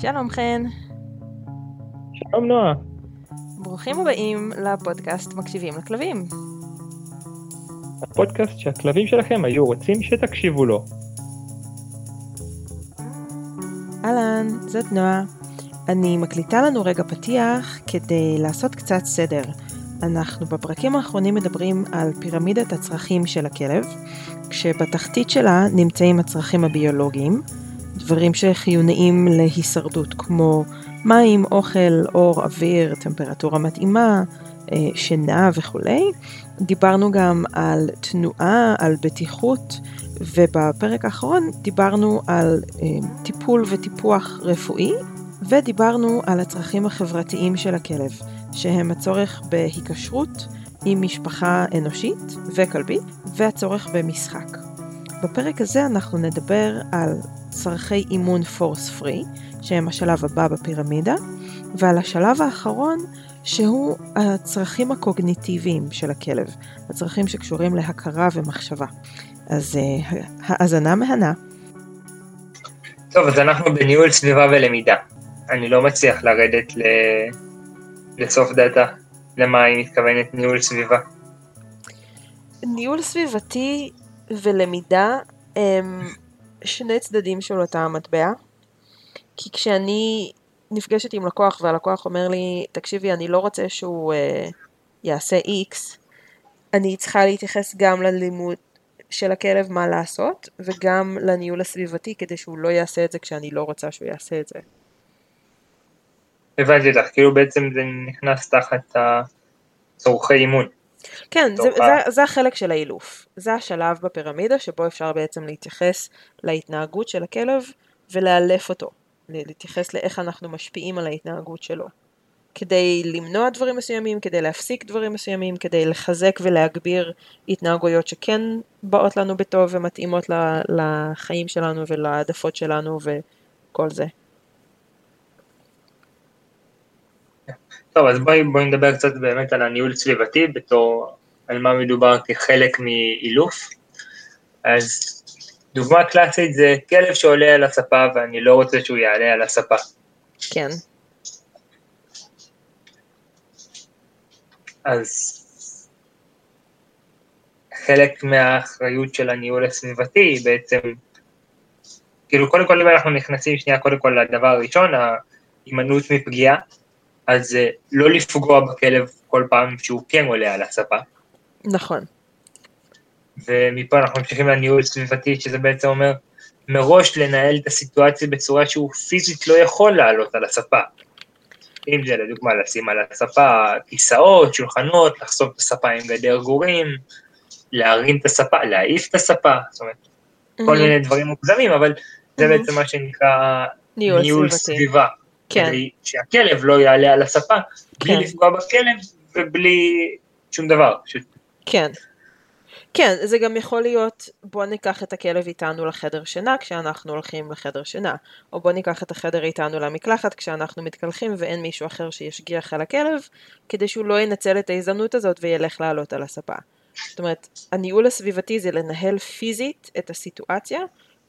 שלום חן. שלום נועה. ברוכים הבאים לפודקאסט מקשיבים לכלבים. הפודקאסט שהכלבים שלכם היו רוצים שתקשיבו לו. אהלן, זאת נועה. אני מקליטה לנו רגע פתיח כדי לעשות קצת סדר. אנחנו בפרקים האחרונים מדברים על פירמידת הצרכים של הכלב, כשבתחתית שלה נמצאים הצרכים הביולוגיים, דברים שחיוניים להישרדות כמו מים, אוכל, אור, אוויר, טמפרטורה מתאימה, אה, שינה וכולי. דיברנו גם על תנועה, על בטיחות, ובפרק האחרון דיברנו על אה, טיפול וטיפוח רפואי, ודיברנו על הצרכים החברתיים של הכלב, שהם הצורך בהיקשרות עם משפחה אנושית וכלבית, והצורך במשחק. בפרק הזה אנחנו נדבר על צרכי אימון פורס פרי, שהם השלב הבא בפירמידה, ועל השלב האחרון, שהוא הצרכים הקוגניטיביים של הכלב, הצרכים שקשורים להכרה ומחשבה. אז uh, האזנה מהנה. טוב, אז אנחנו בניהול סביבה ולמידה. אני לא מצליח לרדת ל... לסוף דאטה, למה היא מתכוונת ניהול סביבה. ניהול סביבתי ולמידה הם שני צדדים של אותה המטבע. כי כשאני נפגשת עם לקוח והלקוח אומר לי, תקשיבי, אני לא רוצה שהוא uh, יעשה X, אני צריכה להתייחס גם ללימוד של הכלב מה לעשות, וגם לניהול הסביבתי כדי שהוא לא יעשה את זה כשאני לא רוצה שהוא יעשה את זה. הבנתי אותך, כאילו בעצם זה נכנס תחת צורכי אימון. כן, זה, זה, זה החלק של האילוף. זה השלב בפירמידה שבו אפשר בעצם להתייחס להתנהגות של הכלב ולאלף אותו. להתייחס לאיך אנחנו משפיעים על ההתנהגות שלו. כדי למנוע דברים מסוימים, כדי להפסיק דברים מסוימים, כדי לחזק ולהגביר התנהגויות שכן באות לנו בטוב ומתאימות לחיים שלנו ולעדפות שלנו וכל זה. טוב, אז בואי, בואי נדבר קצת באמת על הניהול סביבתי, בתור, על מה מדובר כחלק מאילוף. אז דוגמה קלאסית זה כלב שעולה על הספה ואני לא רוצה שהוא יעלה על הספה. כן. אז חלק מהאחריות של הניהול הסביבתי בעצם, כאילו קודם כל אם אנחנו נכנסים שנייה קודם כל לדבר הראשון, ההימנעות מפגיעה, אז אה, לא לפגוע בכלב כל פעם שהוא כן עולה על הספה. נכון. ומפה אנחנו ממשיכים לניהול סביבתי, שזה בעצם אומר מראש לנהל את הסיטואציה בצורה שהוא פיזית לא יכול לעלות על הספה. אם זה לדוגמה לשים על הספה כיסאות, שולחנות, לחשוף את הספה עם גדר גורים, להרים את הספה, להעיף את הספה, זאת אומרת, mm-hmm. כל מיני דברים מוגזמים, אבל זה mm-hmm. בעצם מה שנקרא ניהול, ניהול סביבה. כן. כדי שהכלב לא יעלה על הספה, כן. בלי לפגוע בכלב ובלי שום דבר. כן. כן, זה גם יכול להיות, בוא ניקח את הכלב איתנו לחדר שינה כשאנחנו הולכים לחדר שינה, או בוא ניקח את החדר איתנו למקלחת כשאנחנו מתקלחים ואין מישהו אחר שישגיח על הכלב, כדי שהוא לא ינצל את ההזדמנות הזאת וילך לעלות על הספה. זאת אומרת, הניהול הסביבתי זה לנהל פיזית את הסיטואציה,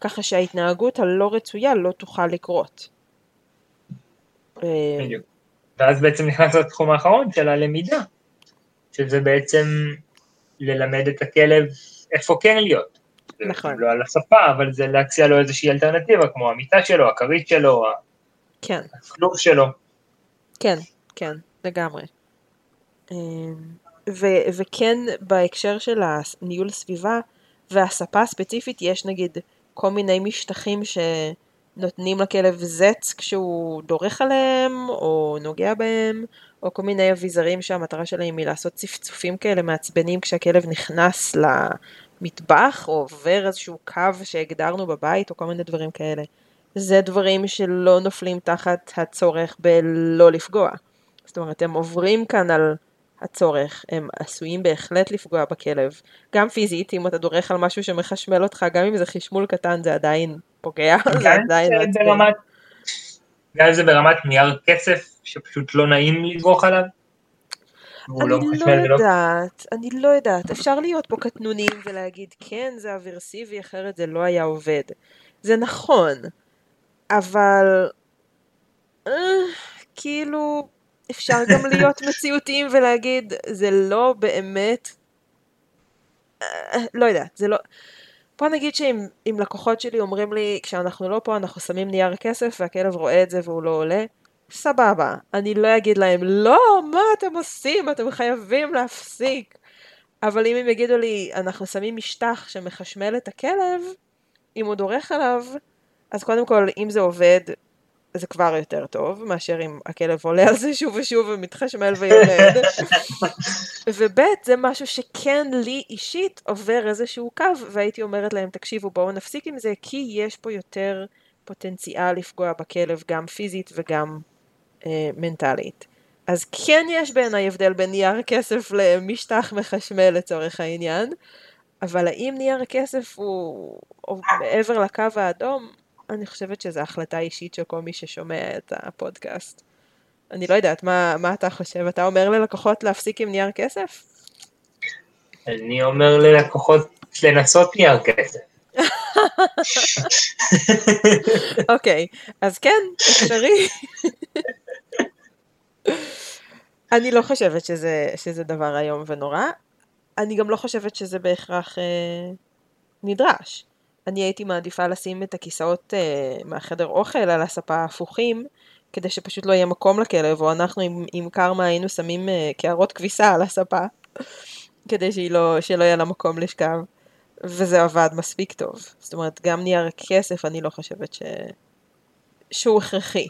ככה שההתנהגות הלא רצויה לא תוכל לקרות. בדיוק. ואז בעצם נכנס לתחום האחרון של הלמידה, שזה בעצם ללמד את הכלב איפה כן להיות. נכון. לא על השפה, אבל זה להציע לו איזושהי אלטרנטיבה, כמו המיטה שלו, הכרית שלו, כן. הכלוב שלו. כן, כן, לגמרי. אמ, ו- וכן בהקשר של הניהול סביבה והספה הספציפית יש נגיד כל מיני משטחים שנותנים לכלב זץ כשהוא דורך עליהם או נוגע בהם או כל מיני אביזרים שהמטרה שלהם היא לעשות צפצופים כאלה מעצבנים כשהכלב נכנס למטבח, או עובר איזשהו קו שהגדרנו בבית, או כל מיני דברים כאלה. זה דברים שלא נופלים תחת הצורך בלא לפגוע. זאת אומרת, הם עוברים כאן על הצורך, הם עשויים בהחלט לפגוע בכלב. גם פיזית, אם אתה דורך על משהו שמחשמל אותך, גם אם זה חשמול קטן, זה עדיין פוגע. גם אם זה ברמת נייר כסף, שפשוט לא נעים לדרוך עליו? אני לא, לא יודעת, אני לא יודעת. אפשר להיות פה קטנונים ולהגיד, כן, זה אברסיבי, אחרת זה לא היה עובד. זה נכון, אבל אה, כאילו, אפשר גם להיות מציאותיים ולהגיד, זה לא באמת, אה, לא יודעת, זה לא... בוא נגיד שאם לקוחות שלי אומרים לי, כשאנחנו לא פה אנחנו שמים נייר כסף והכלב רואה את זה והוא לא עולה, סבבה. אני לא אגיד להם, לא, מה אתם עושים? אתם חייבים להפסיק. אבל אם הם יגידו לי, אנחנו שמים משטח שמחשמל את הכלב, אם הוא דורך עליו, אז קודם כל, אם זה עובד, זה כבר יותר טוב, מאשר אם הכלב עולה על זה שוב ושוב ומתחשמל ויורד. וב' זה משהו שכן לי אישית עובר איזשהו קו, והייתי אומרת להם, תקשיבו, בואו נפסיק עם זה, כי יש פה יותר פוטנציאל לפגוע בכלב, גם פיזית וגם אה, מנטלית. אז כן יש בעיניי הבדל בין נייר כסף למשטח מחשמל לצורך העניין, אבל האם נייר הוא, הוא מעבר לקו האדום? אני חושבת שזו החלטה אישית של כל מי ששומע את הפודקאסט. אני לא יודעת, מה, מה אתה חושב? אתה אומר ללקוחות להפסיק עם נייר כסף? אני אומר ללקוחות לנסות נייר כסף. אוקיי, אז כן, אפשרי. אני לא חושבת שזה, שזה דבר איום ונורא. אני גם לא חושבת שזה בהכרח אה, נדרש. אני הייתי מעדיפה לשים את הכיסאות אה, מהחדר אוכל על הספה הפוכים, כדי שפשוט לא יהיה מקום לכלב, או אנחנו עם, עם קרמה היינו שמים אה, קערות כביסה על הספה, כדי לא, שלא יהיה לה מקום לשכב. וזה עבד מספיק טוב. זאת אומרת, גם נייר כסף אני לא חושבת ש... שהוא הכרחי.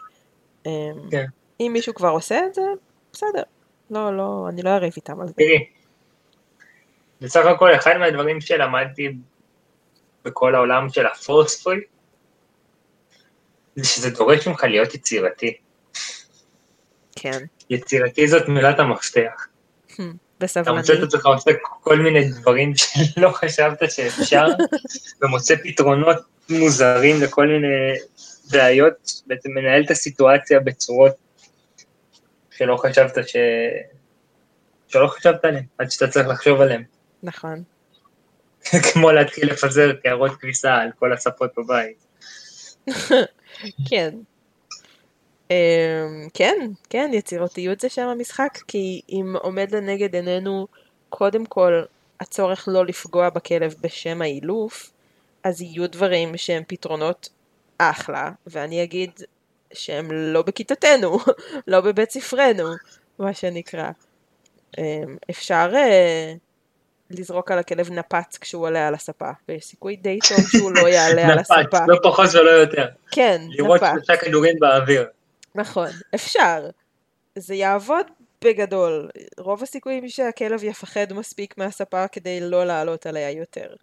אמ, כן. אם מישהו כבר עושה את זה, בסדר. לא, לא, אני לא אריב איתם על זה. תראי, בסך הכל אחד מהדברים שלמדתי בכל העולם של הפורספוי, זה שזה דורש ממך להיות יצירתי. כן. יצירתי זאת מילת המפתח. בסבלני. אתה מוצא את עצמך עושה כל מיני דברים שלא חשבת שאפשר, ומוצא פתרונות מוזרים לכל מיני בעיות, בעצם מנהל את הסיטואציה בצורות שלא חשבת ש... שלא חשבת עליהן, עד שאתה צריך לחשוב עליהן. נכון. כמו להתחיל לפזר קערות כביסה על כל הספות בבית. כן. Um, כן, כן, יצירתיות זה שם המשחק, כי אם עומד לנגד עינינו קודם כל הצורך לא לפגוע בכלב בשם האילוף, אז יהיו דברים שהם פתרונות אחלה, ואני אגיד שהם לא בכיתתנו, לא בבית ספרנו, מה שנקרא. אמ, אפשר uh, לזרוק על הכלב נפץ כשהוא עולה על הספה, ויש סיכוי די טוב שהוא לא יעלה על הספה. נפץ, לא פחות ולא יותר. כן, נפץ. לראות שלושה כדורים באוויר. נכון, אפשר. זה יעבוד בגדול. רוב הסיכויים שהכלב יפחד מספיק מהספה כדי לא לעלות עליה יותר.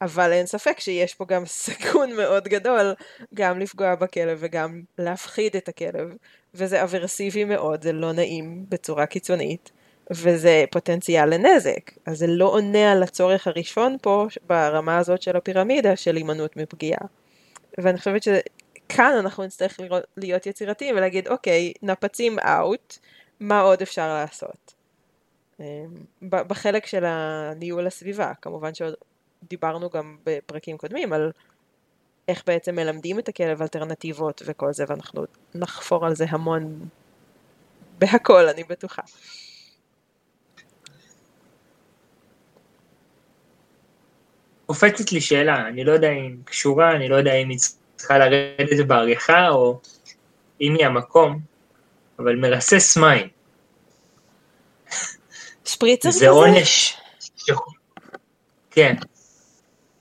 אבל אין ספק שיש פה גם סיכון מאוד גדול גם לפגוע בכלב וגם להפחיד את הכלב. וזה אברסיבי מאוד, זה לא נעים בצורה קיצונית. וזה פוטנציאל לנזק. אז זה לא עונה על הצורך הראשון פה ברמה הזאת של הפירמידה של הימנעות מפגיעה. ואני חושבת שכאן אנחנו נצטרך להיות יצירתיים ולהגיד אוקיי, נפצים אאוט, מה עוד אפשר לעשות? אמ, בחלק של הניהול הסביבה, כמובן שעוד דיברנו גם בפרקים קודמים על איך בעצם מלמדים את הכלב אלטרנטיבות וכל זה, ואנחנו נחפור על זה המון בהכל, אני בטוחה. קופצת לי שאלה, אני לא יודע אם קשורה, אני לא יודע אם היא צריכה לרדת בעריכה או אם היא המקום, אבל מרסס מים. שפריצר כזה? זה עונש. כן.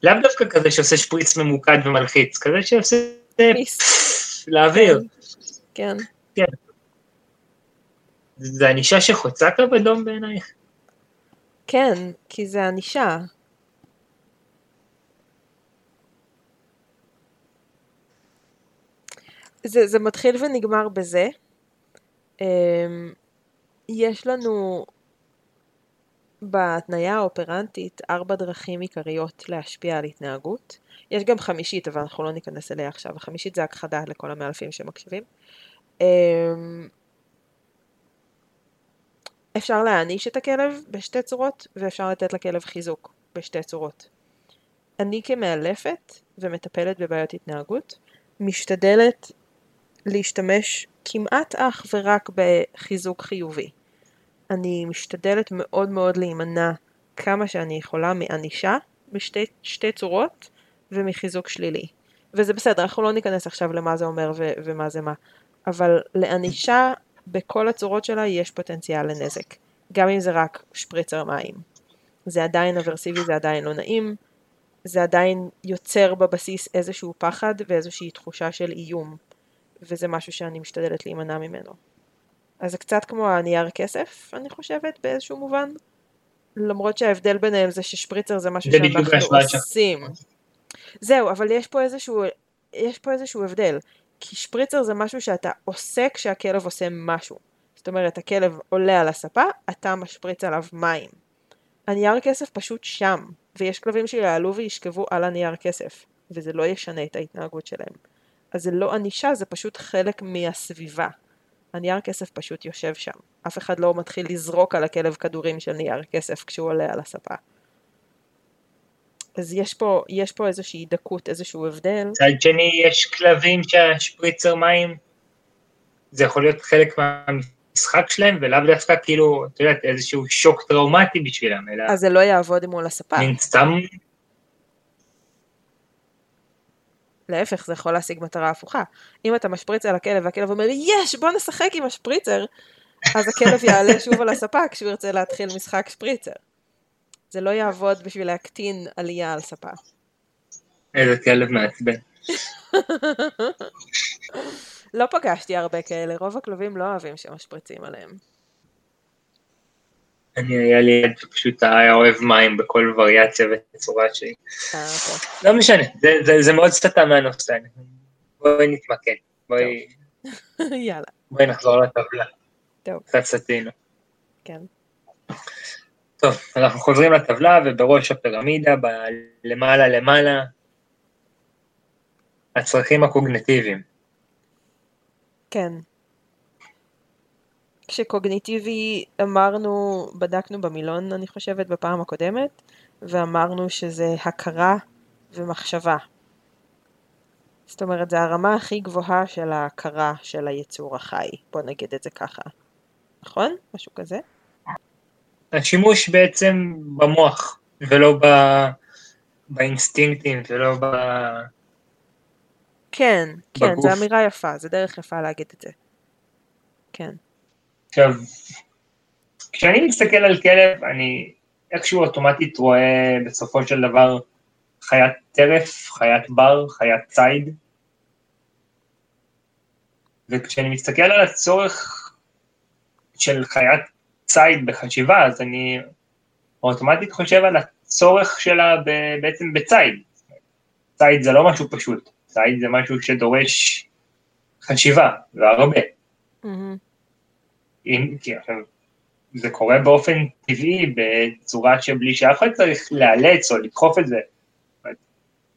לאו דווקא כזה שעושה שפריץ ממוקד ומלחיץ, כזה שעושה לאוויר. כן. כן. זה ענישה שחוצה קו אדום בעינייך? כן, כי זה ענישה. זה, זה מתחיל ונגמר בזה. אמ, יש לנו בהתניה האופרנטית ארבע דרכים עיקריות להשפיע על התנהגות. יש גם חמישית, אבל אנחנו לא ניכנס אליה עכשיו. החמישית זה הכחדה לכל המאלפים שמקשיבים. אמ, אפשר להעניש את הכלב בשתי צורות, ואפשר לתת לכלב חיזוק בשתי צורות. אני כמאלפת ומטפלת בבעיות התנהגות, משתדלת להשתמש כמעט אך ורק בחיזוק חיובי. אני משתדלת מאוד מאוד להימנע כמה שאני יכולה מענישה בשתי שתי צורות ומחיזוק שלילי. וזה בסדר, אנחנו לא ניכנס עכשיו למה זה אומר ו- ומה זה מה, אבל לענישה בכל הצורות שלה יש פוטנציאל לנזק, גם אם זה רק שפריצר מים. זה עדיין אברסיבי, זה עדיין לא נעים, זה עדיין יוצר בבסיס איזשהו פחד ואיזושהי תחושה של איום, וזה משהו שאני משתדלת להימנע ממנו. אז זה קצת כמו הנייר כסף, אני חושבת, באיזשהו מובן. למרות שההבדל ביניהם זה ששפריצר זה משהו שאנחנו. עושים. זהו, אבל יש פה איזשהו, יש פה איזשהו הבדל. כי שפריצר זה משהו שאתה עושה כשהכלב עושה משהו. זאת אומרת, הכלב עולה על הספה, אתה משפריץ עליו מים. הנייר כסף פשוט שם, ויש כלבים שיעלו וישכבו על הנייר כסף, וזה לא ישנה את ההתנהגות שלהם. אז זה לא ענישה, זה פשוט חלק מהסביבה. הנייר כסף פשוט יושב שם. אף אחד לא מתחיל לזרוק על הכלב כדורים של נייר כסף כשהוא עולה על הספה. אז יש פה, יש פה איזושהי דקות, איזשהו הבדל. מצד שני, יש כלבים שהשפריצר מים, זה יכול להיות חלק מהמשחק שלהם, ולאו דווקא כאילו, את יודעת, איזשהו שוק טראומטי בשבילם, אלא אז זה לא יעבוד אם הוא על הספה. מין סתם, להפך, זה יכול להשיג מטרה הפוכה. אם אתה משפריץ על הכלב והכלב אומר, יש, בוא נשחק עם השפריצר, אז הכלב יעלה שוב על הספה כשהוא ירצה להתחיל משחק שפריצר. זה לא יעבוד בשביל להקטין עלייה על ספה. איזה כלב מעצבן. לא פגשתי הרבה כאלה, רוב הכלבים לא אוהבים שמשפריצים עליהם. אני, היה לי ילד שפשוט היה אוהב מים בכל וריאציה וצורה שהיא. אה, אוקיי. לא משנה, זה, זה, זה מאוד סטה מהנושא. בואי נתמקד, בואי, יאללה, בואי נחזור לטבלה. טוב, קצת סטינו. כן. טוב, אנחנו חוזרים לטבלה, ובראש הפירמידה, ב- למעלה למעלה, הצרכים הקוגנטיביים. כן. כשקוגניטיבי אמרנו, בדקנו במילון אני חושבת בפעם הקודמת, ואמרנו שזה הכרה ומחשבה. זאת אומרת, זה הרמה הכי גבוהה של ההכרה של היצור החי, בוא נגיד את זה ככה. נכון? משהו כזה? השימוש בעצם במוח, ולא ב... באינסטינקטים, ולא ב... כן, כן, בגוף. זו אמירה יפה, זו דרך יפה להגיד את זה. כן. עכשיו, כשאני מסתכל על כלב, אני איכשהו אוטומטית רואה בסופו של דבר חיית טרף, חיית בר, חיית ציד. וכשאני מסתכל על הצורך של חיית ציד בחשיבה, אז אני אוטומטית חושב על הצורך שלה ב- בעצם בציד. ציד זה לא משהו פשוט, ציד זה משהו שדורש חשיבה, והרבה. מהמם. אם, כי עכשיו, זה קורה באופן טבעי, בצורה שבלי שאף אחד צריך לאלץ או לדחוף את זה.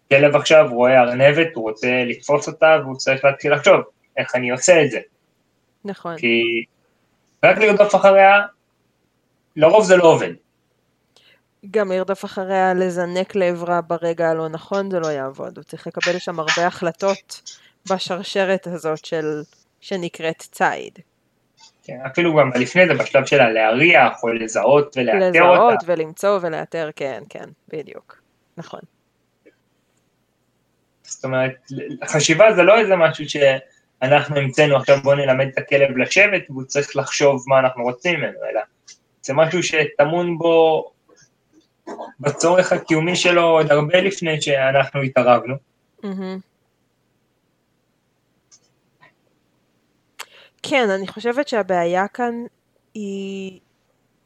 כלב עכשיו רואה ארנבת, הוא רוצה לתפוס אותה, והוא צריך להתחיל לחשוב, איך אני עושה את זה. נכון. כי רק לרדוף אחריה, לרוב זה לא עובד. גם לרדוף אחריה, לזנק לעברה ברגע הלא נכון, זה לא יעבוד. הוא צריך לקבל שם הרבה החלטות בשרשרת הזאת של, שנקראת ציד. כן, אפילו גם לפני זה, בשלב שלה להריח או לזהות ולאתר לזהות אותה. ולמצוא ולאתר, כן, כן, בדיוק. נכון. זאת אומרת, חשיבה זה לא איזה משהו שאנחנו המצאנו, עכשיו בואו נלמד את הכלב לשבת, והוא צריך לחשוב מה אנחנו רוצים ממנו, אלא זה משהו שטמון בו בצורך הקיומי שלו עוד הרבה לפני שאנחנו התערבנו. מהמם. כן, אני חושבת שהבעיה כאן היא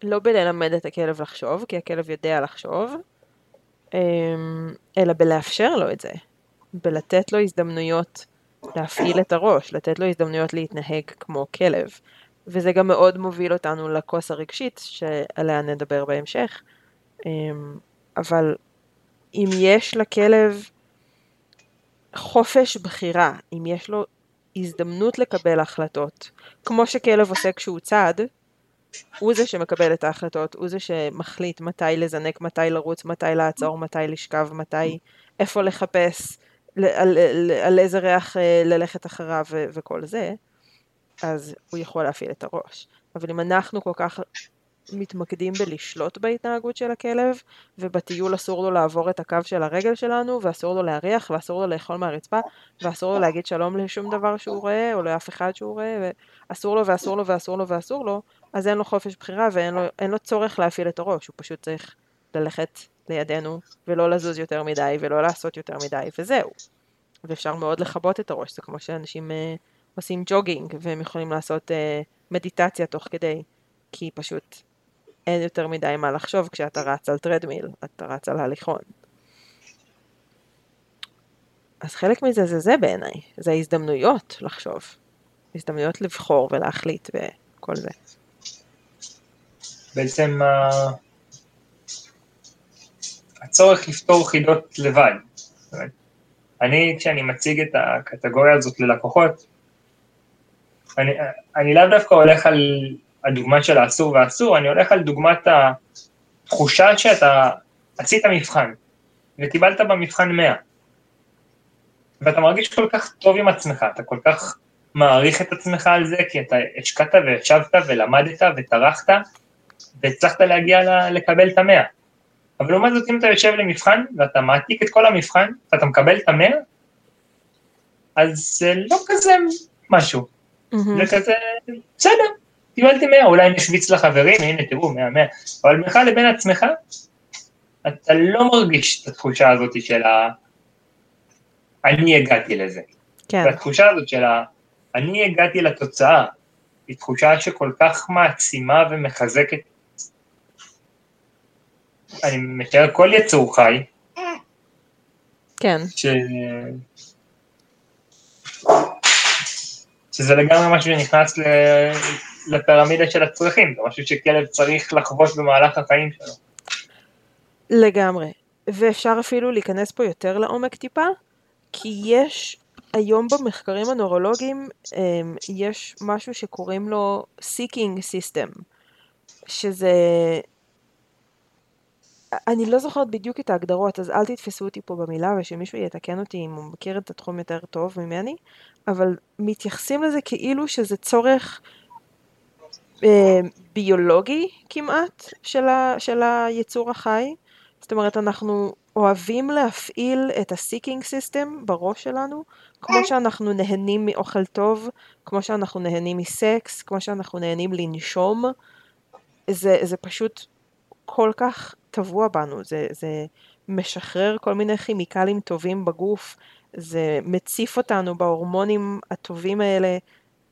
לא בללמד את הכלב לחשוב, כי הכלב יודע לחשוב, אמ, אלא בלאפשר לו את זה, בלתת לו הזדמנויות להפעיל את הראש, לתת לו הזדמנויות להתנהג כמו כלב. וזה גם מאוד מוביל אותנו לכוס הרגשית, שעליה נדבר בהמשך. אמ, אבל אם יש לכלב חופש בחירה, אם יש לו הזדמנות לקבל החלטות, כמו שכלב עושה כשהוא צד, הוא זה שמקבל את ההחלטות, הוא זה שמחליט מתי לזנק, מתי לרוץ, מתי לעצור, מתי לשכב, מתי, איפה לחפש, ל- על, על, על איזה ריח אה, ללכת אחריו וכל זה. אז הוא יכול להפעיל את הראש. אבל אם אנחנו כל כך מתמקדים בלשלוט בהתנהגות של הכלב, ובטיול אסור לו לעבור את הקו של הרגל שלנו, ואסור לו להריח, ואסור לו לאכול מהרצפה, ואסור לו להגיד שלום לשום דבר שהוא רואה, או לאף אחד שהוא רואה, ואסור לו ואסור לו ואסור לו ואסור לו, אז אין לו חופש בחירה ואין לו, לו צורך להפעיל את הראש, הוא פשוט צריך ללכת לידינו, ולא לזוז יותר מדי, ולא לעשות יותר מדי, וזהו. ואפשר מאוד לכבות את הראש, זה כמו שאנשים uh, עושים ג'וגינג, והם יכולים לעשות uh, מדיטציה תוך כדי, כי פשוט אין יותר מדי מה לחשוב כשאתה רץ על טרדמיל, אתה רץ על הליכון. אז חלק מזה זה זה בעיניי, זה ההזדמנויות לחשוב. הזדמנויות לבחור ולהחליט וכל זה. בעצם הצורך לפתור חידות לבד. אני, כשאני מציג את הקטגוריה הזאת ללקוחות, אני, אני לאו דווקא הולך על הדוגמה של האסור והאסור, אני הולך על דוגמת התחושה שאתה עשית מבחן, וקיבלת במבחן 100, ואתה מרגיש כל כך טוב עם עצמך, אתה כל כך מעריך את עצמך על זה, כי אתה השקעת וישבת ולמדת וטרחת, והצלחת להגיע לקבל את המאה. אבל לעומת זאת, אם אתה יושב למבחן, ואתה מעתיק את כל המבחן, ואתה מקבל את המאה, אז זה לא כזה משהו. Mm-hmm. זה כזה, בסדר, קיבלתי 100, אולי נשוויץ לחברים, הנה תראו, 100, 100, אבל בינך לבין עצמך, אתה לא מרגיש את התחושה הזאת של ה... אני הגעתי לזה. כן. והתחושה הזאת של ה... אני הגעתי לתוצאה, היא תחושה שכל כך מעצימה ומחזקת. אני מתאר כל יצור חי. כן. ש... שזה לגמרי משהו שנכנס ל... לפירמידה של הצרכים, זה משהו שכלב צריך לחוות במהלך החיים שלו. לגמרי, ואפשר אפילו להיכנס פה יותר לעומק טיפה, כי יש היום במחקרים הנורולוגיים, אמ, יש משהו שקוראים לו Seeking System, שזה... אני לא זוכרת בדיוק את ההגדרות, אז אל תתפסו אותי פה במילה ושמישהו יתקן אותי אם הוא מכיר את התחום יותר טוב ממני, אבל מתייחסים לזה כאילו שזה צורך ביולוגי כמעט של, ה, של היצור החי. זאת אומרת, אנחנו אוהבים להפעיל את ה-seeking system בראש שלנו, כמו שאנחנו נהנים מאוכל טוב, כמו שאנחנו נהנים מסקס, כמו שאנחנו נהנים לנשום. זה, זה פשוט כל כך טבוע בנו, זה, זה משחרר כל מיני כימיקלים טובים בגוף, זה מציף אותנו בהורמונים הטובים האלה,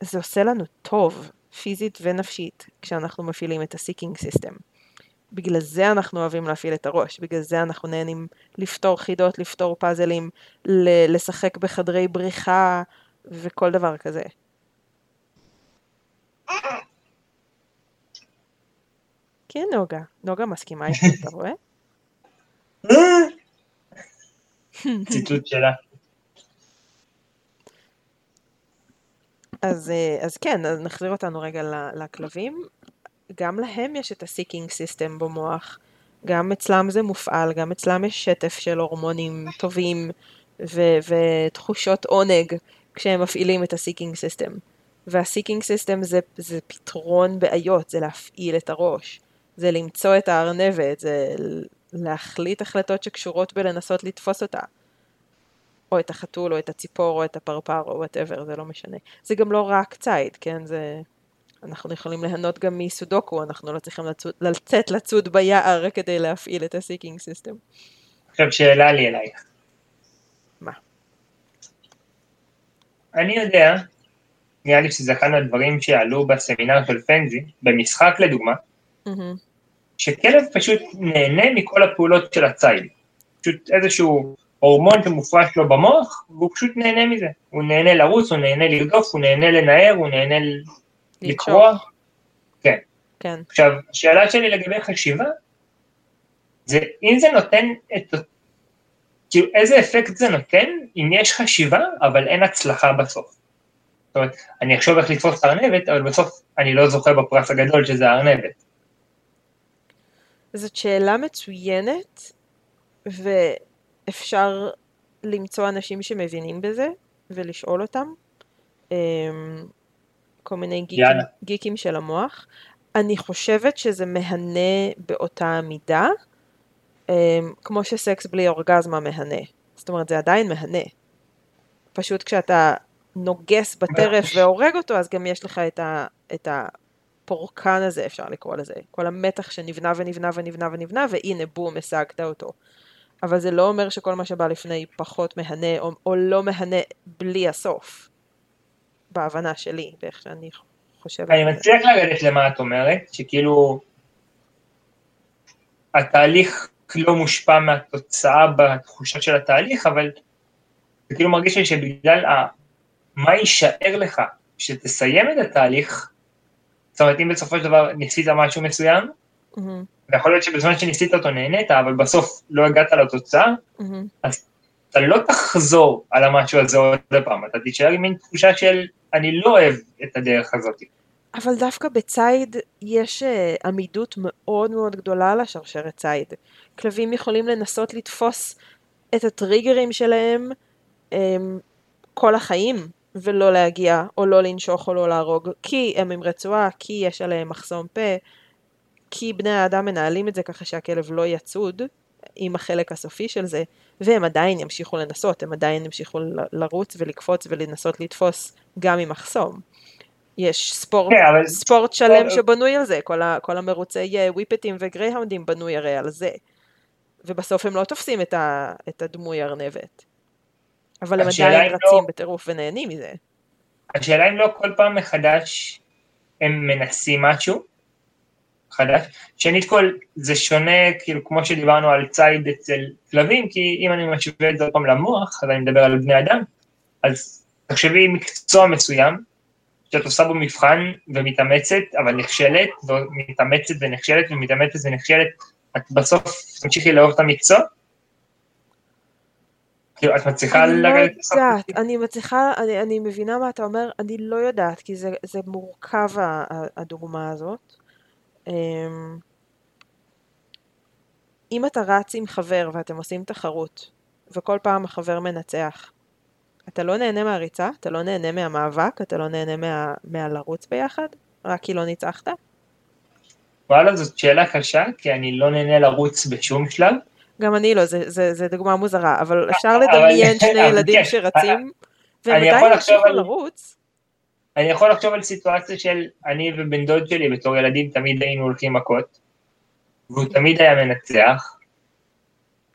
זה עושה לנו טוב. פיזית ונפשית כשאנחנו מפעילים את ה seeking system. בגלל זה אנחנו אוהבים להפעיל את הראש, בגלל זה אנחנו נהנים לפתור חידות, לפתור פאזלים, לשחק בחדרי בריחה וכל דבר כזה. כן, נוגה. נוגה מסכימה איתי, אתה רואה? ציטוט שלה. אז, אה, אז כן, אז נחזיר אותנו רגע לכלבים. גם להם יש את ה-seeking system במוח. גם אצלם זה מופעל, גם אצלם יש שטף של הורמונים טובים ו- ותחושות עונג כשהם מפעילים את ה-seeking system. וה-seeking system זה, זה פתרון בעיות, זה להפעיל את הראש, זה למצוא את הארנבת, זה להחליט החלטות שקשורות בלנסות לתפוס אותה. או את החתול, או את הציפור, או את הפרפר, או whatever, זה לא משנה. זה גם לא רק ציד, כן? זה... אנחנו יכולים ליהנות גם מסודוקו, אנחנו לא צריכים לצוד, לצאת לצוד ביער כדי להפעיל את ה seeking system. עכשיו שאלה לי אלייך. מה? אני יודע, נראה לי שזה אחד מהדברים שעלו בסמינר של פנזי, במשחק לדוגמה, mm-hmm. שכלב פשוט נהנה מכל הפעולות של הציד. פשוט איזשהו הורמון שמופרש לו במוח, והוא פשוט נהנה מזה. הוא נהנה לרוץ, הוא נהנה לרדוף, הוא נהנה לנער, הוא נהנה לקרוע. כן. כן. עכשיו, השאלה שלי לגבי חשיבה, זה אם זה נותן את... כאילו, איזה אפקט זה נותן אם יש חשיבה, אבל אין הצלחה בסוף. זאת אומרת, אני אחשוב איך לתפוס את הארנבת, אבל בסוף אני לא זוכה בפרס הגדול שזה הארנבת. זאת שאלה מצוינת, ו... אפשר למצוא אנשים שמבינים בזה ולשאול אותם. אמ, כל מיני גיקים, יאללה. גיקים של המוח. אני חושבת שזה מהנה באותה מידה, אמ, כמו שסקס בלי אורגזמה מהנה. זאת אומרת, זה עדיין מהנה. פשוט כשאתה נוגס בטרף והורג אותו, אז גם יש לך את, ה, את הפורקן הזה, אפשר לקרוא לזה. כל המתח שנבנה ונבנה ונבנה ונבנה, והנה בום, השגת אותו. אבל זה לא אומר שכל מה שבא לפני פחות מהנה, או, או לא מהנה בלי הסוף. בהבנה שלי, באיך שאני חושבת. אני מצליח לרדת למה את אומרת, שכאילו התהליך לא מושפע מהתוצאה בתחושות של התהליך, אבל זה כאילו מרגיש לי שבגלל ה... מה יישאר לך כשתסיים את התהליך, זאת אומרת אם בסופו של דבר ניסית משהו מסוים, מהמם, ויכול להיות שבזמן שניסית אותו נהנית, אבל בסוף לא הגעת לתוצאה, מהמם. אתה לא תחזור על המשהו הזה עוד פעם, אתה תישאר עם מין תחושה של אני לא אוהב את הדרך הזאת. אבל דווקא בציד יש אה, עמידות מאוד מאוד גדולה לשרשרת ציד. כלבים יכולים לנסות לתפוס את הטריגרים שלהם אמ, כל החיים, ולא להגיע, או לא לנשוך או לא להרוג, כי הם עם רצועה, כי יש עליהם מחסום פה, כי בני האדם מנהלים את זה ככה שהכלב לא יצוד עם החלק הסופי של זה, והם עדיין ימשיכו לנסות, הם עדיין ימשיכו ל- לרוץ ולקפוץ ולנסות לתפוס גם עם מחסום. יש ספורט, כן, אבל- ספורט שלם אבל- שבנוי על זה, כל, ה, כל המרוצי אה, וויפטים וגרייהאונדים בנוי הרי על זה. ובסוף הם לא תופסים את, ה, את הדמוי ארנבת. אבל הם עדיין אם רצים לא- בטירוף ונהנים מזה. השאלה אם לא כל פעם מחדש הם מנסים משהו חדש. שנית כל, זה שונה, כאילו כמו שדיברנו על ציד אצל כלבים, כי אם אני משווה את זה עוד פעם למוח, אז אני מדבר על בני אדם, אז תחשבי מקצוע מסוים, שאת עושה בו מבחן ומתאמצת, אבל נכשלת, ומתאמצת ונכשלת ומתאמצת ונכשלת, את בסוף תמשיכי לאהוב את המקצוע? כאילו, את מצליחה אני לא? יודעת, אני מצליחה, אני, אני מבינה מה אתה אומר, אני לא יודעת, כי זה, זה מורכב הדוגמה הזאת. אמ, אם אתה רץ עם חבר ואתם עושים תחרות, וכל פעם החבר מנצח, אתה לא נהנה מהריצה, אתה לא נהנה מהמאבק, אתה לא נהנה מה, מהלרוץ ביחד, רק כי לא ניצחת? וואלה, זאת שאלה קשה, כי אני לא נהנה לרוץ בשום שלב. גם אני לא, זה, זה, זה דוגמה מוזרה, אבל אפשר אבל- לדמיין שני ילדים כן, שרצים, עדיין לחשוב ימשיכו על- לרוץ. אני יכול לחשוב על סיטואציה של אני ובן דוד שלי בתור ילדים תמיד היינו הולכים מכות, והוא תמיד היה מנצח.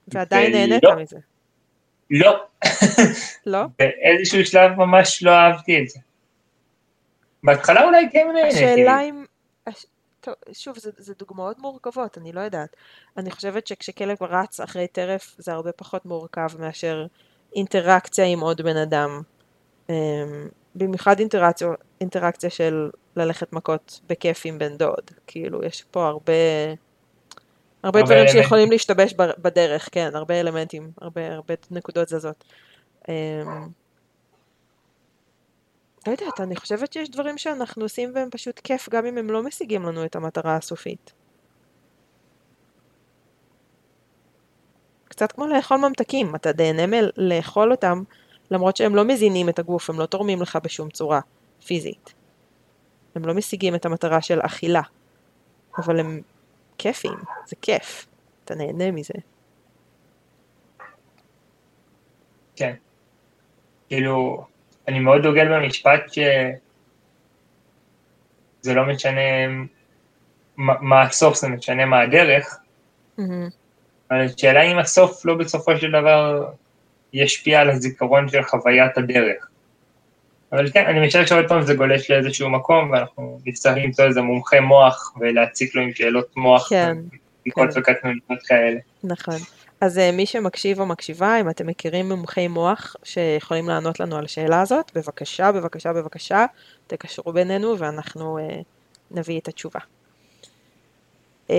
ועדיין נהנית מזה, לא, לא? באיזשהו שלב ממש לא אהבתי את זה. בהתחלה אולי כן נהניתי. השאלה אם... טוב, שוב, זה, זה דוגמאות מורכבות, אני לא יודעת. אני חושבת שכשכלב רץ אחרי טרף זה הרבה פחות מורכב מאשר אינטראקציה עם עוד בן אדם. במיוחד אינטראקציה, אינטראקציה של ללכת מכות בכיף עם בן דוד. כאילו, יש פה הרבה... הרבה הרבה דברים אלמנטים. שיכולים להשתבש בדרך, כן, הרבה אלמנטים, הרבה, הרבה נקודות זזות. אמ, לא יודעת, אני חושבת שיש דברים שאנחנו עושים והם פשוט כיף, גם אם הם לא משיגים לנו את המטרה הסופית. קצת כמו לאכול ממתקים, אתה נהנה מלאכול אותם, למרות שהם לא מזינים את הגוף, הם לא תורמים לך בשום צורה פיזית. הם לא משיגים את המטרה של אכילה, אבל הם כיפים, זה כיף, אתה נהנה מזה. כן. כאילו, אני מאוד דוגל במשפט ש... זה לא משנה מה הסוף, זה משנה מה הדרך, מהמם. אבל השאלה אם הסוף לא בסופו של דבר ישפיע על הזיכרון של חוויית הדרך. אבל כן, אני משער שעוד פעם זה גולש לאיזשהו מקום, ואנחנו נצטרך למצוא איזה מומחה מוח ולהציק לו עם שאלות מוח, כן, בדיקות כן. וקטנוניות כאלה. נכון. אז אה, מי שמקשיב או מקשיבה, אם אתם מכירים מומחי מוח שיכולים לענות לנו על השאלה הזאת, בבקשה, בבקשה, בבקשה, תקשרו בינינו ואנחנו אה, נביא את התשובה. אה,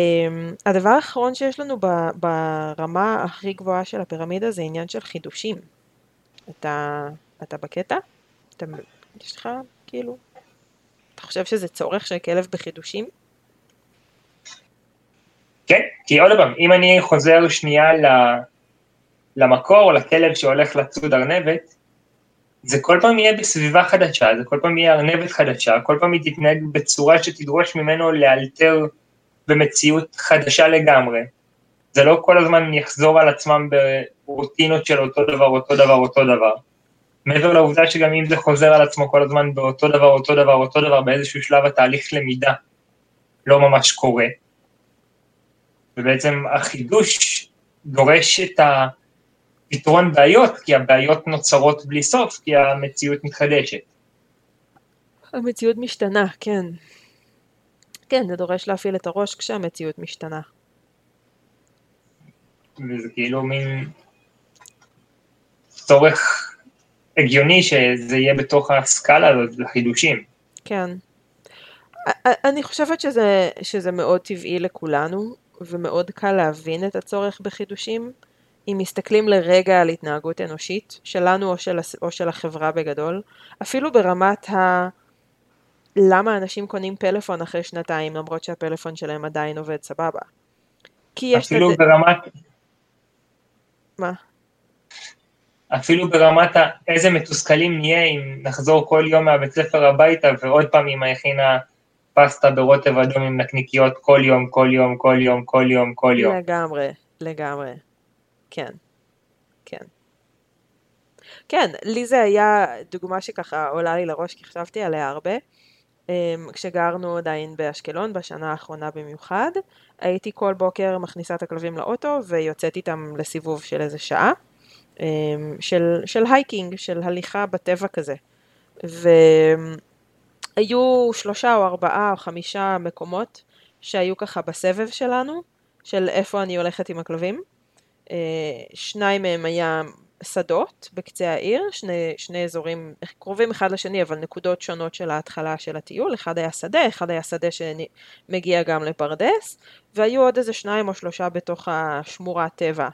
הדבר האחרון שיש לנו ברמה הכי גבוהה של הפירמידה זה עניין של חידושים. אתה, אתה בקטע? אתה, יש לך, כאילו, אתה חושב שזה צורך של כלב בחידושים? כן, כי עוד פעם, אם אני חוזר שנייה למקור, לכלב שהולך לצוד ארנבת, זה כל פעם יהיה בסביבה חדשה, זה כל פעם יהיה ארנבת חדשה, כל פעם היא תתנהג בצורה שתדרוש ממנו לאלתר במציאות חדשה לגמרי. זה לא כל הזמן יחזור על עצמם ברוטינות של אותו דבר, אותו דבר, אותו דבר. מעבר לעובדה שגם אם זה חוזר על עצמו כל הזמן באותו דבר, אותו דבר, אותו דבר, באיזשהו שלב התהליך למידה לא ממש קורה. ובעצם החידוש דורש את הפתרון בעיות, כי הבעיות נוצרות בלי סוף, כי המציאות מתחדשת. המציאות משתנה, כן. כן, זה דורש להפעיל את הראש כשהמציאות משתנה. וזה כאילו מין צורך הגיוני שזה יהיה בתוך הסקאלה הזאת לחידושים. כן. אני חושבת שזה, שזה מאוד טבעי לכולנו, ומאוד קל להבין את הצורך בחידושים, אם מסתכלים לרגע על התנהגות אנושית, שלנו או של, או של החברה בגדול, אפילו ברמת ה... למה אנשים קונים פלאפון אחרי שנתיים, למרות שהפלאפון שלהם עדיין עובד סבבה. כי יש... אפילו לת... ברמת... מה? אפילו ברמת ה... איזה מתוסכלים נהיה אם נחזור כל יום מהבית ספר הביתה ועוד פעם אמא הכינה פסטה ברוטב אדום עם נקניקיות כל יום, כל יום, כל יום, כל יום, כל יום. לגמרי, לגמרי. כן, כן. כן, לי זה היה דוגמה שככה עולה לי לראש, כי חשבתי עליה הרבה. אמ, כשגרנו עדיין באשקלון, בשנה האחרונה במיוחד, הייתי כל בוקר מכניסה את הכלבים לאוטו ויוצאת איתם לסיבוב של איזה שעה, אמ, של, של הייקינג, של הליכה בטבע כזה. והיו שלושה או ארבעה או חמישה מקומות שהיו ככה בסבב שלנו, של איפה אני הולכת עם הכלבים. אה, שניים מהם היה שדות בקצה העיר, שני, שני אזורים קרובים אחד לשני, אבל נקודות שונות של ההתחלה של הטיול, אחד היה שדה, אחד היה שדה שמגיע גם לפרדס, והיו עוד איזה שניים או שלושה בתוך השמורת טבע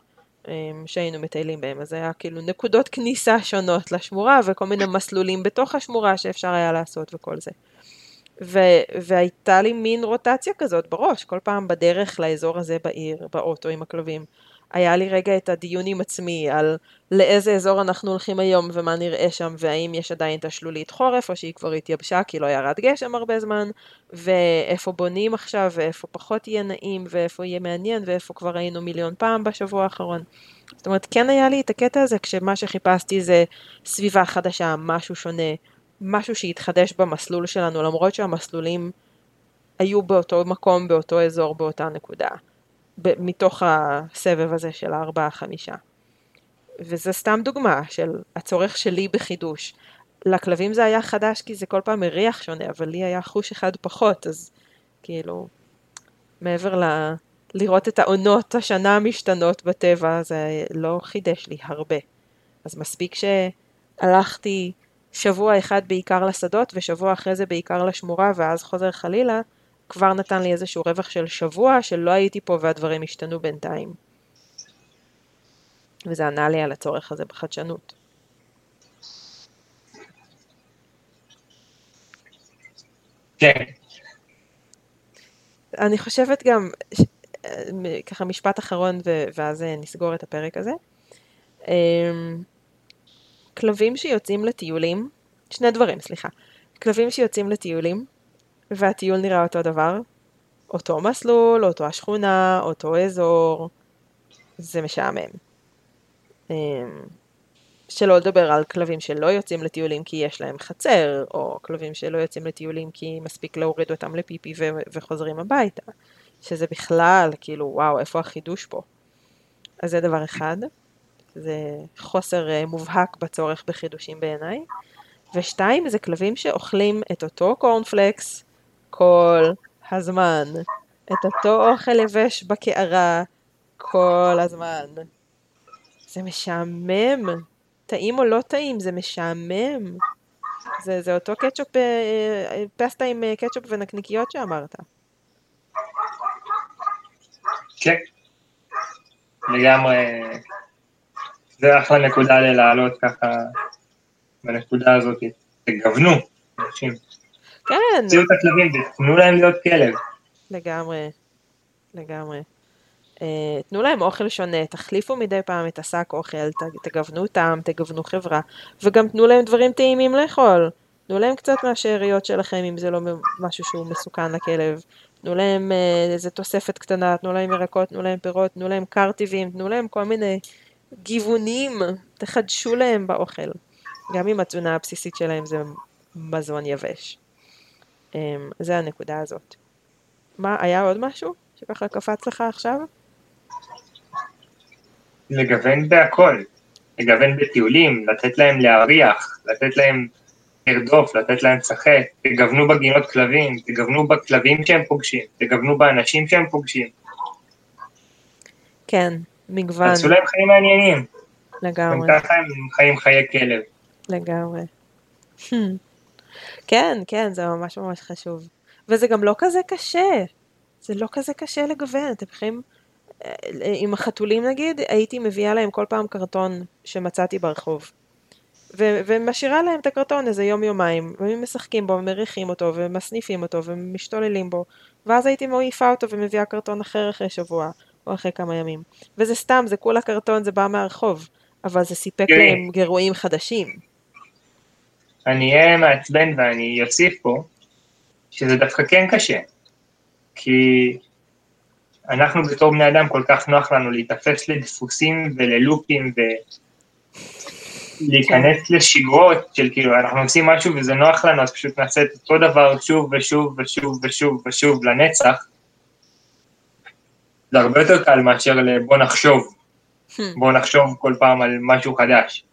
אמ, שהיינו מטיילים בהם, אז היה כאילו נקודות כניסה שונות לשמורה וכל מיני מסלולים בתוך השמורה שאפשר היה לעשות וכל זה. ו- והייתה לי מין רוטציה כזאת בראש, כל פעם בדרך לאזור הזה בעיר, באוטו עם הכלבים. היה לי רגע את הדיון עם עצמי על לאיזה אזור אנחנו הולכים היום ומה נראה שם והאם יש עדיין את השלולית חורף או שהיא כבר התייבשה כי לא ירד גשם הרבה זמן ואיפה בונים עכשיו ואיפה פחות יהיה נעים ואיפה יהיה מעניין ואיפה כבר היינו מיליון פעם בשבוע האחרון. זאת אומרת כן היה לי את הקטע הזה כשמה שחיפשתי זה סביבה חדשה, משהו שונה, משהו שהתחדש במסלול שלנו למרות שהמסלולים היו באותו מקום, באותו אזור, באותה נקודה. מתוך הסבב הזה של הארבעה-חמישה. וזה סתם דוגמה של הצורך שלי בחידוש. לכלבים זה היה חדש כי זה כל פעם מריח שונה, אבל לי היה חוש אחד פחות, אז כאילו, מעבר ל... לראות את העונות השנה המשתנות בטבע, זה לא חידש לי הרבה. אז מספיק שהלכתי שבוע אחד בעיקר לשדות, ושבוע אחרי זה בעיקר לשמורה, ואז חוזר חלילה, כבר נתן לי איזשהו רווח של שבוע שלא הייתי פה והדברים השתנו בינתיים. וזה ענה לי על הצורך הזה בחדשנות. כן. אני חושבת גם, ככה משפט אחרון ואז נסגור את הפרק הזה. אמ, כלבים שיוצאים לטיולים, שני דברים, סליחה. כלבים שיוצאים לטיולים, והטיול נראה אותו דבר. אותו מסלול, אותו השכונה, אותו אזור, זה משעמם. אמ, שלא לדבר על כלבים שלא יוצאים לטיולים כי יש להם חצר, או כלבים שלא יוצאים לטיולים כי מספיק להוריד אותם לפיפי ו- וחוזרים הביתה. שזה בכלל, כאילו, וואו, איפה החידוש פה? אז זה דבר אחד, זה חוסר uh, מובהק בצורך בחידושים בעיניי. ושתיים, זה כלבים שאוכלים את אותו קורנפלקס כל הזמן. את אותו אוכל יבש בקערה כל הזמן. זה משעמם. טעים או לא טעים, זה משעמם. זה, זה אותו קטשופ, אה, אה, פסטה עם אה, קטשופ ונקניקיות שאמרת. כן, לגמרי. זה אחלה נקודה ללעלות ככה בנקודה הזאת. תגוונו, אנשים. כן. תוציאו את הכלבים, תנו להם להיות כלב. לגמרי, לגמרי. אה, תנו להם אוכל שונה, תחליפו מדי פעם את השק אוכל, תגוונו טעם, תגוונו חברה, וגם תנו להם דברים טעימים לאכול. תנו להם קצת מהשאריות שלכם אם זה לא משהו שהוא מסוכן לכלב. תנו להם אה, איזה תוספת קטנה, תנו להם ירקות, תנו להם פירות, תנו להם קרטיבים, תנו להם כל מיני גיוונים, תחדשו להם באוכל. גם אם התזונה הבסיסית שלהם זה מזון יבש. אמ, זה הנקודה הזאת. מה, היה עוד משהו שככה קפץ לך עכשיו? לגוון בהכל, לגוון בטיולים, לתת להם להריח, לתת להם לרדוף, לתת להם לשחק, תגוונו בגינות כלבים, תגוונו בכלבים שהם פוגשים, תגוונו באנשים שהם פוגשים, כן, מגוון, תעשו להם חיים מעניינים, גם לגמרי, ככה הם חיים חיי כלב. לגמרי. כן, כן, זה ממש ממש חשוב. וזה גם לא כזה קשה. זה לא כזה קשה לגוון. אתם יכולים, אה, עם החתולים נגיד, הייתי מביאה להם כל פעם קרטון שמצאתי ברחוב. ו- ומשאירה להם את הקרטון איזה יום-יומיים, והם משחקים בו, ומריחים אותו, ומסניפים אותו, ומשתוללים בו, ואז הייתי מעיפה אותו ומביאה קרטון אחר אחרי שבוע, או אחרי כמה ימים. וזה סתם, זה כולה קרטון, זה בא מהרחוב, אבל זה סיפק תראי. להם גירויים חדשים. אני אהיה מעצבן ואני אוסיף פה, שזה דווקא כן קשה, כי אנחנו בתור בני אדם כל כך נוח לנו להיתפס לדפוסים וללופים ולהיכנס לשגרות של כאילו אנחנו עושים משהו וזה נוח לנו אז פשוט נעשה את אותו דבר שוב ושוב ושוב ושוב ושוב לנצח. זה הרבה יותר קל מאשר לבוא נחשוב, בוא נחשוב כל פעם על משהו חדש.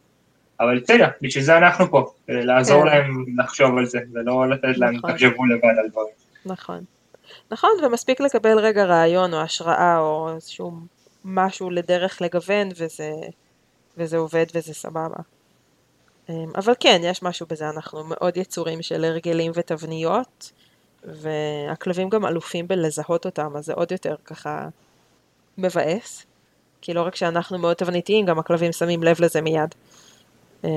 אבל בסדר, בשביל זה אנחנו פה, כדי לעזור כן. להם לחשוב על זה, ולא לתת להם, נכון. תחשבו לבד על דברים. נכון. נכון, ומספיק לקבל רגע רעיון או השראה או איזשהו משהו לדרך לגוון וזה, וזה עובד וזה סבבה. אמ, אבל כן, יש משהו בזה, אנחנו מאוד יצורים של הרגלים ותבניות, והכלבים גם אלופים בלזהות אותם, אז זה עוד יותר ככה מבאס. כי לא רק שאנחנו מאוד תבניתיים, גם הכלבים שמים לב לזה מיד. אמ,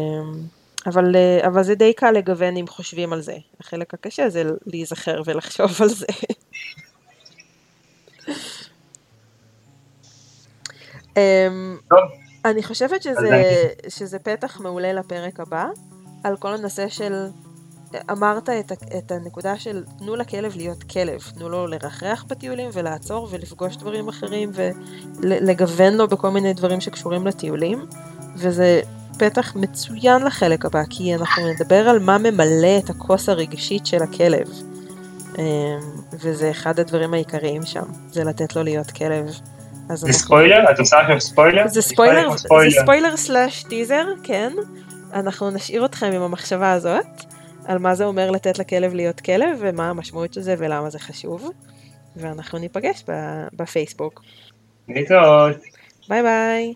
אבל, אה, אבל זה די קל לגוון אם חושבים על זה. החלק הקשה זה להיזכר ולחשוב על זה. אמ, טוב, אני חושבת שזה, שזה פתח מעולה לפרק הבא, על כל הנושא של, אמרת את, את הנקודה של תנו לכלב להיות כלב, תנו לו לרחרח בטיולים ולעצור ולפגוש דברים אחרים ולגוון לו בכל מיני דברים שקשורים לטיולים, וזה פתח מצוין לחלק הבא, כי אנחנו נדבר על מה ממלא את הכוס הרגשית של הכלב. אמ, וזה אחד הדברים העיקריים שם, זה לתת לו להיות כלב. זה אנחנו- ספוילר? את עושה עכשיו ספוילר? זה ספוילר, זה ספוילר סלאש טיזר, כן. אנחנו נשאיר אתכם עם המחשבה הזאת, על מה זה אומר לתת לכלב להיות כלב, ומה המשמעות של זה ולמה זה חשוב. ואנחנו ניפגש בפייסבוק. להתראות. ביי ביי.